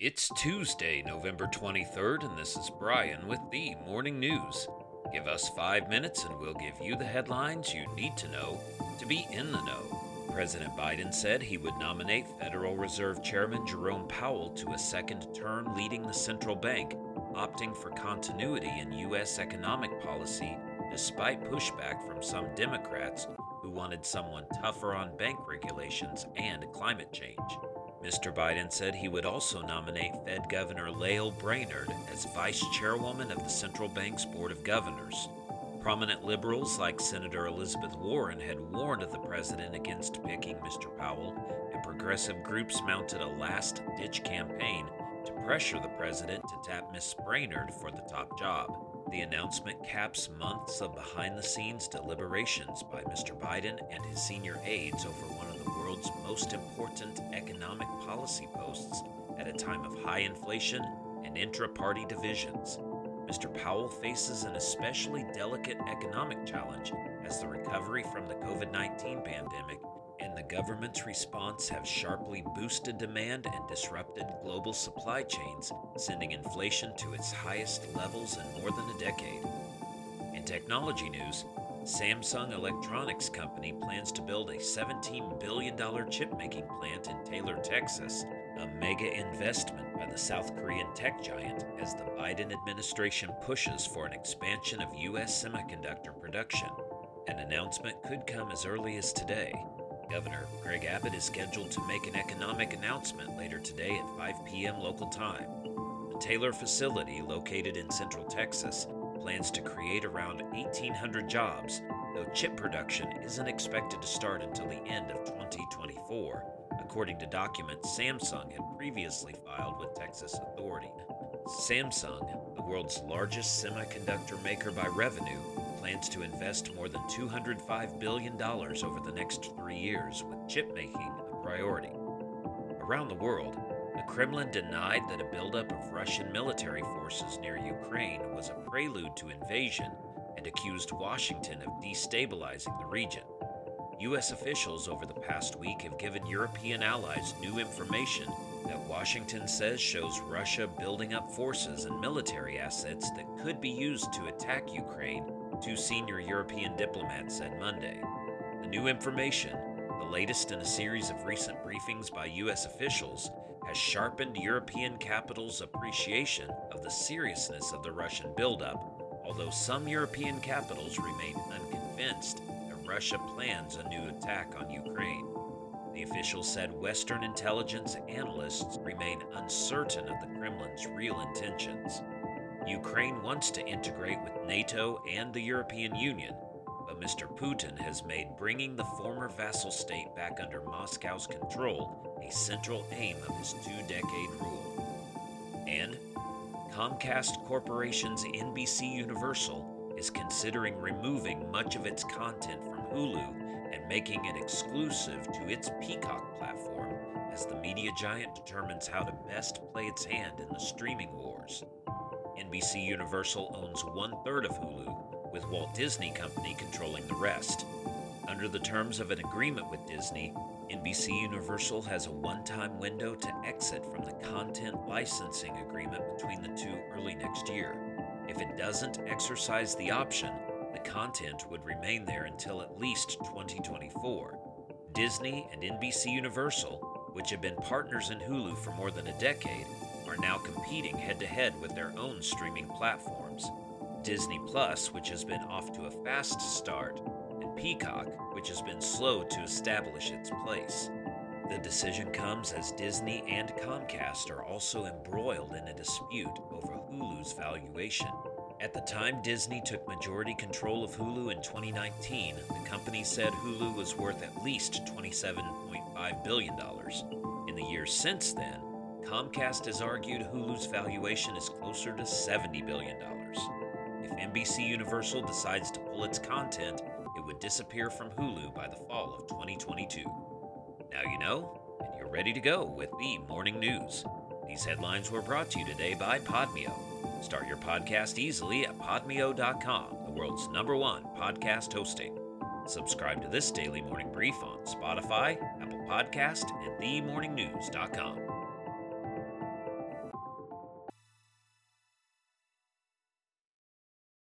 It's Tuesday, November 23rd, and this is Brian with the Morning News. Give us five minutes and we'll give you the headlines you need to know to be in the know. President Biden said he would nominate Federal Reserve Chairman Jerome Powell to a second term leading the central bank, opting for continuity in U.S. economic policy despite pushback from some Democrats who wanted someone tougher on bank regulations and climate change. Mr. Biden said he would also nominate Fed Governor Lael Brainard as vice chairwoman of the central bank's board of governors. Prominent liberals like Senator Elizabeth Warren had warned the president against picking Mr. Powell, and progressive groups mounted a last ditch campaign to pressure the president to tap Ms. Brainard for the top job. The announcement caps months of behind the scenes deliberations by Mr. Biden and his senior aides over one of world's most important economic policy posts at a time of high inflation and intra party divisions. Mr. Powell faces an especially delicate economic challenge as the recovery from the COVID 19 pandemic and the government's response have sharply boosted demand and disrupted global supply chains, sending inflation to its highest levels in more than a decade. In technology news, Samsung Electronics Company plans to build a $17 billion chip making plant in Taylor, Texas, a mega investment by the South Korean tech giant as the Biden administration pushes for an expansion of U.S. semiconductor production. An announcement could come as early as today. Governor Greg Abbott is scheduled to make an economic announcement later today at 5 p.m. local time. The Taylor facility, located in central Texas, plans to create around 1,800 jobs, though chip production isn't expected to start until the end of 2024, according to documents Samsung had previously filed with Texas authorities. Samsung, the world's largest semiconductor maker by revenue, plans to invest more than $205 billion over the next three years, with chip making a priority. Around the world, the Kremlin denied that a buildup of Russian military forces near Ukraine was a prelude to invasion and accused Washington of destabilizing the region. U.S. officials over the past week have given European allies new information that Washington says shows Russia building up forces and military assets that could be used to attack Ukraine, two senior European diplomats said Monday. The new information, the latest in a series of recent briefings by U.S. officials, has sharpened European capitals' appreciation of the seriousness of the Russian buildup, although some European capitals remain unconvinced that Russia plans a new attack on Ukraine. The official said Western intelligence analysts remain uncertain of the Kremlin's real intentions. Ukraine wants to integrate with NATO and the European Union, but Mr. Putin has made bringing the former vassal state back under Moscow's control a central aim of his two decade rule. And Comcast Corporation's NBC Universal is considering removing much of its content from Hulu and making it exclusive to its Peacock platform as the media giant determines how to best play its hand in the streaming wars. NBC Universal owns one third of Hulu, with Walt Disney Company controlling the rest. Under the terms of an agreement with Disney, NBC Universal has a one time window to exit from the content licensing agreement between the two early next year. If it doesn't exercise the option, the content would remain there until at least 2024. Disney and NBC Universal, which have been partners in Hulu for more than a decade, are now competing head to head with their own streaming platforms. Disney Plus, which has been off to a fast start, and Peacock, which has been slow to establish its place. The decision comes as Disney and Comcast are also embroiled in a dispute over Hulu's valuation. At the time Disney took majority control of Hulu in 2019, the company said Hulu was worth at least $27.5 billion. In the years since then, Comcast has argued Hulu's valuation is closer to $70 billion. If NBC Universal decides to pull its content, it would disappear from Hulu by the fall of 2022. Now you know, and you're ready to go with the morning news. These headlines were brought to you today by Podmeo. Start your podcast easily at podmeo.com, the world's number one podcast hosting. Subscribe to this daily morning brief on Spotify, Apple Podcast, and themorningnews.com.